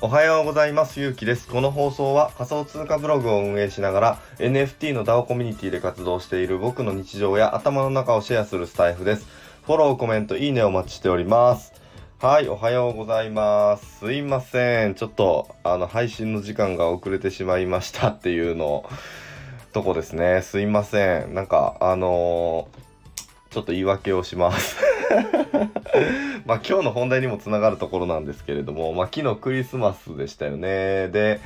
おはようございます。ゆうきです。この放送は仮想通貨ブログを運営しながら NFT の DAO コミュニティで活動している僕の日常や頭の中をシェアするスタイフです。フォローコメントいいねお待ちしております。はいおはようございます。すいません。ちょっとあの配信の時間が遅れてしまいましたっていうのとこですね。すいません。なんかあのー、ちょっと言い訳をします まあ今日の本題にもつながるところなんですけれども、まあ昨日クリスマスでしたよね。で、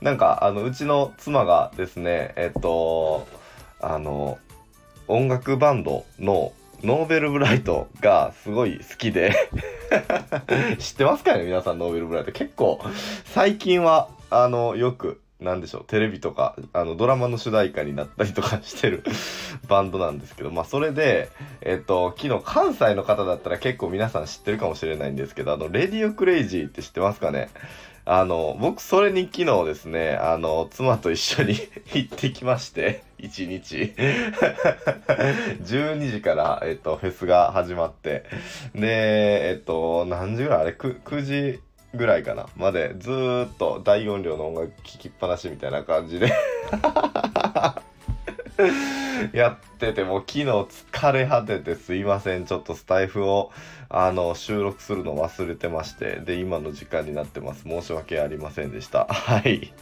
なんかあのうちの妻がですね、えっと、あの、音楽バンドのノーベルブライトがすごい好きで 知ってますかね皆さんノーベルブライト。結構最近はあのよくなんでしょう、テレビとか、あの、ドラマの主題歌になったりとかしてる バンドなんですけど、まあ、それで、えっと、昨日関西の方だったら結構皆さん知ってるかもしれないんですけど、あの、レディオクレイジーって知ってますかね？あの、僕、それに昨日ですね、あの、妻と一緒に 行ってきまして、1日。12時から、えっと、フェスが始まって、で、えっと、何時ぐらい？あれ 9, ?9 時ぐらいかな。までずーっと大音量の音楽聴きっぱなしみたいな感じで。やっててもう昨日疲れ果ててすいません。ちょっとスタイフをあの収録するの忘れてましてで今の時間になってます。申し訳ありませんでした。はい。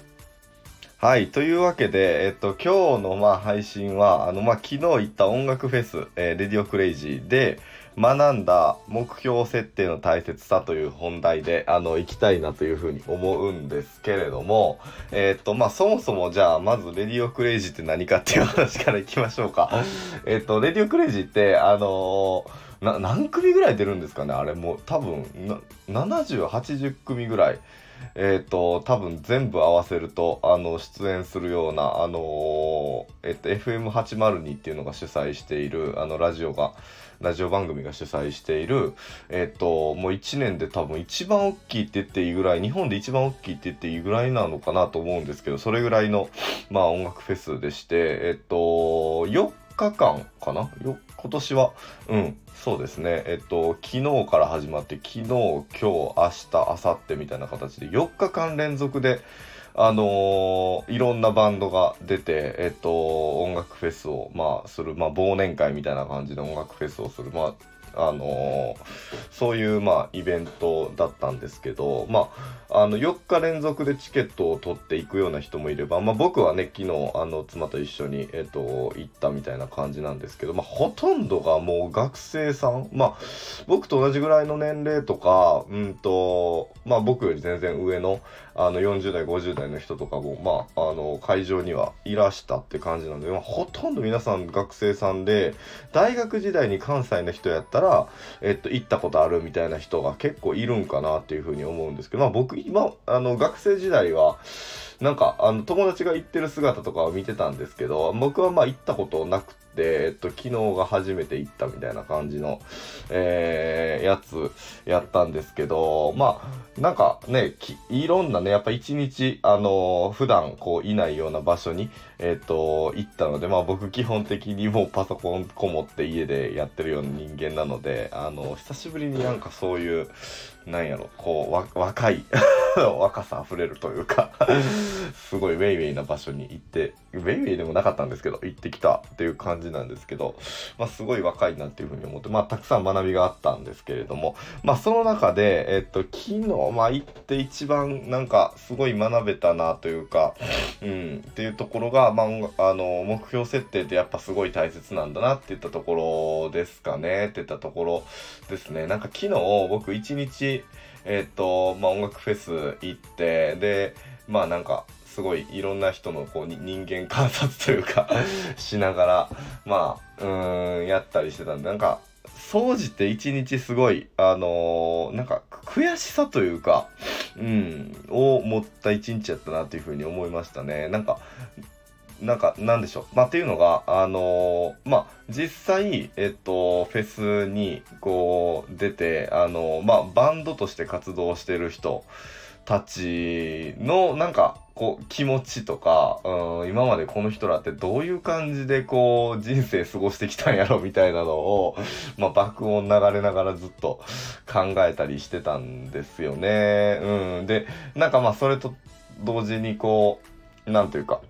はい。というわけで、えっと、今日の、まあ、配信は、あの、まあ、昨日行った音楽フェス、えー、レディオクレイジーで、学んだ目標設定の大切さという本題であの行きたいなというふうに思うんですけれどもえっ、とまあそもそもじゃあまず RADIO CRAZYって何かっていう話からいきましょうか。えっと RADIO CRAZYってあのー、何組ぐらい出るんですかねあれ。もう多分7080組ぐらいえっ、ー、と、多分全部合わせると、あの、出演するような、あのー、えっと、FM802 っていうのが主催している、あの、ラジオが、ラジオ番組が主催している、えっと、もう1年で多分一番大きいって言っていいぐらい、日本で一番大きいって言っていいぐらいなのかなと思うんですけど、それぐらいの、まあ音楽フェスでして、えっと、4日間かな？よ今年は、うん、そうですね。えっと、昨日から始まって、昨日、今日、明日、明後日みたいな形で4日間連続で、あのー、いろんなバンドが出て、えっと、音楽フェスを、まあ、する、まあ、忘年会みたいな感じで音楽フェスをする、まあ、あの、そういう、まあ、イベントだったんですけど、まあ、あの、4日連続でチケットを取っていくような人もいれば、まあ、僕はね、昨日、あの、妻と一緒に、えっ、と、行ったみたいな感じなんですけど、まあ、ほとんどがもう学生さん、まあ、僕と同じぐらいの年齢とか、うんと、まあ、僕より全然上の、あの、40代、50代の人とかも、まあ、あの、会場にはいらしたって感じなんで、まあ、ほとんど皆さん学生さんで、大学時代に関西の人やったら、えっと、行ったことあるみたいな人が結構いるんかなっていうふうに思うんですけど、まあ僕、今、あの、学生時代は、なんか、あの、友達が行ってる姿とかを見てたんですけど、僕はまあ行ったことなくて、えっと、昨日が初めて行ったみたいな感じの、えー、やつやったんですけど、まあ、なんかね、いろんなね、やっぱ一日、あのー、普段こういないような場所に、えっと、行ったので、まあ僕基本的にもうパソコンこもって家でやってるような人間なので、あの、久しぶりになんかそういう、なんやろ、こう、若い 若さ溢れるというか すごいウェイウェイな場所に行って、ウェイウェイでもなかったんですけど、行ってきたっていう感じなんですけど、まあすごい若いなっていうふうに思って、まあたくさん学びがあったんですけれども、まあその中で、えっと、昨日、まあ行って一番なんかすごい学べたなというか、うん、っていうところが、まあ、あの、目標設定ってやっぱすごい大切なんだなって言ったところですかね、って言ったところですね。なんか昨日僕一日、えっ、ー、と、まあ、音楽フェス行って、で、まあなんか、すごいいろんな人のこう人間観察というかしながら、まあ、うん、やったりしてたんで、なんか、総じて一日すごい、あのー、なんか悔しさというか、うん、を持った一日やったなというふうに思いましたね。なんか、なんか、なんでしょう。まあ、っていうのが、あのー、まあ、実際、えっと、フェスに、こう、出て、あのー、まあ、バンドとして活動してる人たちのなんかこう気持ちとか、うん、今までこの人らってどういう感じでこう人生過ごしてきたんやろみたいなのを、まあ、爆音流れながらずっと考えたりしてたんですよね。うん、でなんかまあそれと同時にこうなんというか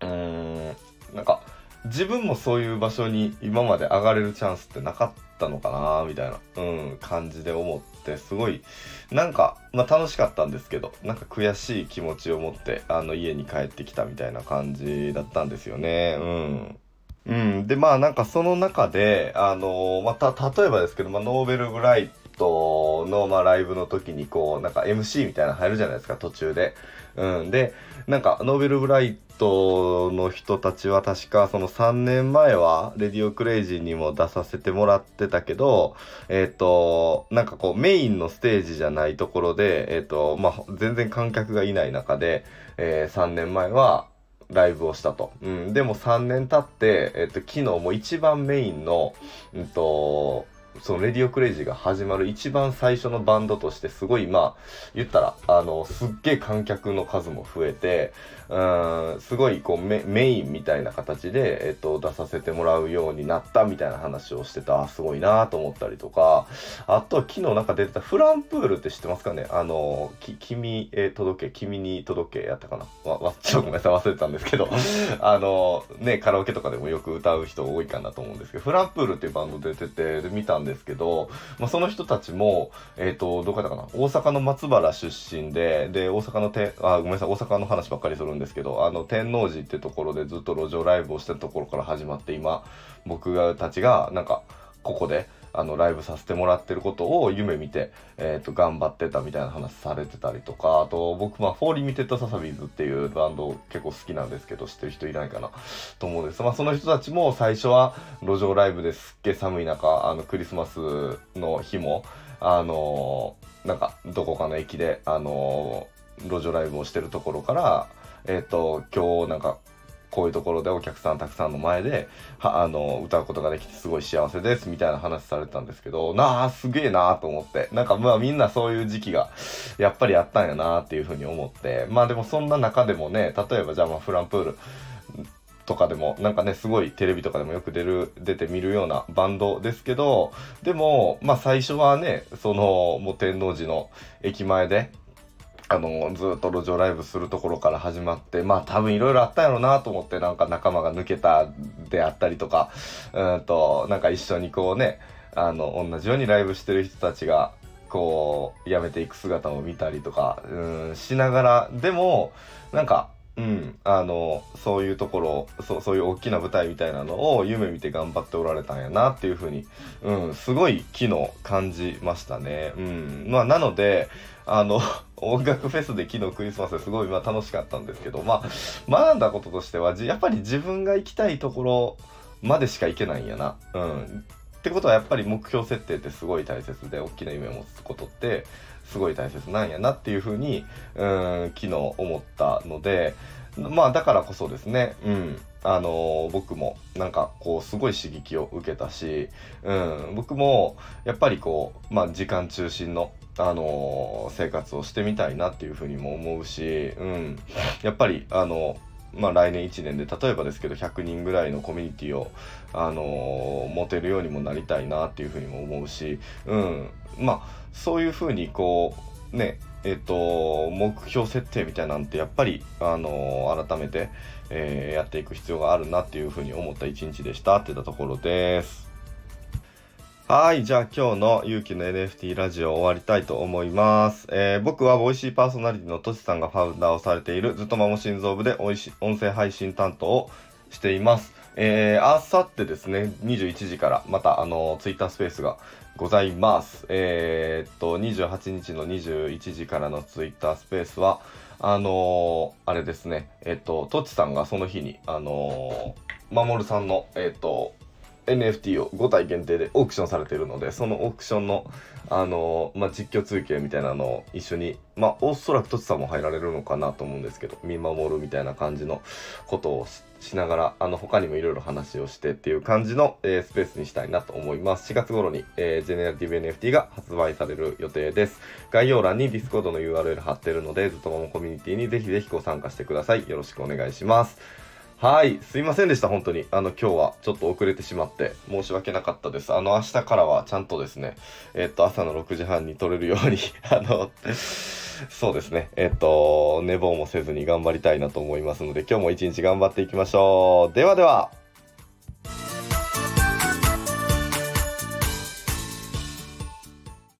うん。なんか自分もそういう場所に今まで上がれるチャンスってなかったのかなみたいな、うん、感じで思ってすごいなんか、まあ、楽しかったんですけどなんか悔しい気持ちを持ってあの家に帰ってきたみたいな感じだったんですよね。うん。うん、でまあなんかその中であのまた例えばですけど、まあ、ノーベルブライトの、まあ、ライブの時にこうなんか MC みたいなの入るじゃないですか途中で。うん、でなんかノーベルブライトの人たちは確かその3年前はレディオクレイジーにも出させてもらってたけどえっ、ー、となんかこうメインのステージじゃないところでえっ、ー、とまあ全然観客がいない中で、えー、3年前はライブをしたと。うん、でも3年経って、えっ、と、昨日も一番メインの、うんと、そのレディオクレイジーが始まる一番最初のバンドとしてすごいまあ言ったらあのすっげえ観客の数も増えてうんすごいこうメメインみたいな形で、えっと、出させてもらうようになったみたいな話をしてた。すごいなと思ったりとか。あとは昨日なんか出てたフランプールって知ってますかね？あの「き君へ届け君に届け」やったかな？わわちょっとごめんなさい忘れてたんですけど。あのねカラオケとかでもよく歌う人多いかなと思うんですけど flumpool っていうバンド出ててで見たんでですけど、まあ、その人たちもえっ、ー、とどこだかな？大阪の松原出身でで大阪のてあごめんなさい大阪の話ばっかりするんですけどあの天王寺ってところでずっと路上ライブをしてたところから始まって今僕がたちがなんかここであのライブさせてもらってることを夢見て、えー、と頑張ってたみたいな話されてたりとかあと僕、まあ、フォーリミテッド・サザビーズっていうバンド結構好きなんですけど知ってる人いないかなと思うんです、まあ、その人たちも最初は路上ライブですっげえ寒い中あのクリスマスの日もあのー、なんかどこかの駅であのー、路上ライブをしてるところからえっ、ー、と、今日なんか、こういうところでお客さんたくさんの前で、は、あの、歌うことができてすごい幸せです、みたいな話されたんですけど、なあ、すげえなーと思って、なんかまあみんなそういう時期が、やっぱりあったんやなーっていうふうに思って、まあでもそんな中でもね、例えばじゃあまあフランプール、とかでもなんかねすごいテレビとかでもよく出る出て見るようなバンドですけどでもまあ最初はねそのもう天王寺の駅前であの、ずっと路上ライブするところから始まって、まあ多分いろいろあったやろうなと思って、なんか仲間が抜けたであったりとか、うんと、なんか一緒にこうね、あの、同じようにライブしてる人たちが、こう、辞めていく姿を見たりとか、うん、しながら、でも、なんか、うん、あのそういうところそうそういう大きな舞台みたいなのを夢見て頑張っておられたんやなっていうふうに、うん、すごい昨日感じましたね。うんまあ、なのであの音楽フェスで昨日クリスマスですごいまあ楽しかったんですけど、まあ、学んだこととしてはやっぱり自分が行きたいところまでしか行けないんやな。うん、ってことはやっぱり目標設定ってすごい大切で大きな夢を持つことってすごい大切なんやなっていうふうにうん昨日思ったのでまあだからこそですね。うん。あのー、僕もなんかこうすごい刺激を受けたし、うん、僕もやっぱりこう、まあ、時間中心の、あの、生活をしてみたいなっていうふうにも思うし、うん、やっぱりあのまあ、来年1年で例えばですけど100人ぐらいのコミュニティをあのー、持てるようにもなりたいなっていうふうにも思うし、うん、まあそういうふうにこうねえっ、と目標設定みたいなんてやっぱりあのー、改めて、えー、やっていく必要があるなっていうふうに思った一日でしたっていったところです。はい。じゃあ今日の勇気の NFT ラジオ終わりたいと思います。えー、僕はボイシーパーソナリティのトシさんがファウンダーをされているずっとマモ心臓部でおいし音声配信担当をしています。えー、あさってですね、21時からまたあの、ツイッタースペースがございます。えー、っと、28日の21時からのツイッタースペースは、あのー、あれですね、えっと、トチさんがその日に、あのー、まもるさんの、えっと、NFT を5体限定でオークションされているのでそのオークションのあのまあ、実況中継みたいなのを一緒にまあおそらくとつさんも入られるのかなと思うんですけど見守るみたいな感じのことをしながらあの他にもいろいろ話をしてっていう感じの、えー、スペースにしたいなと思います。4月頃に、えー、ジェネラティブ NFT が発売される予定です。概要欄に Discord の URL 貼ってるのでずっとももコミュニティにぜひぜひご参加してください。よろしくお願いします。はい。すいませんでした、本当に。あの、今日はちょっと遅れてしまって、申し訳なかったです。あの、明日からはちゃんとですね、えっと、朝の6時半に撮れるように あの、そうですね、えっと、寝坊もせずに頑張りたいなと思いますので、今日も一日頑張っていきましょう。ではでは。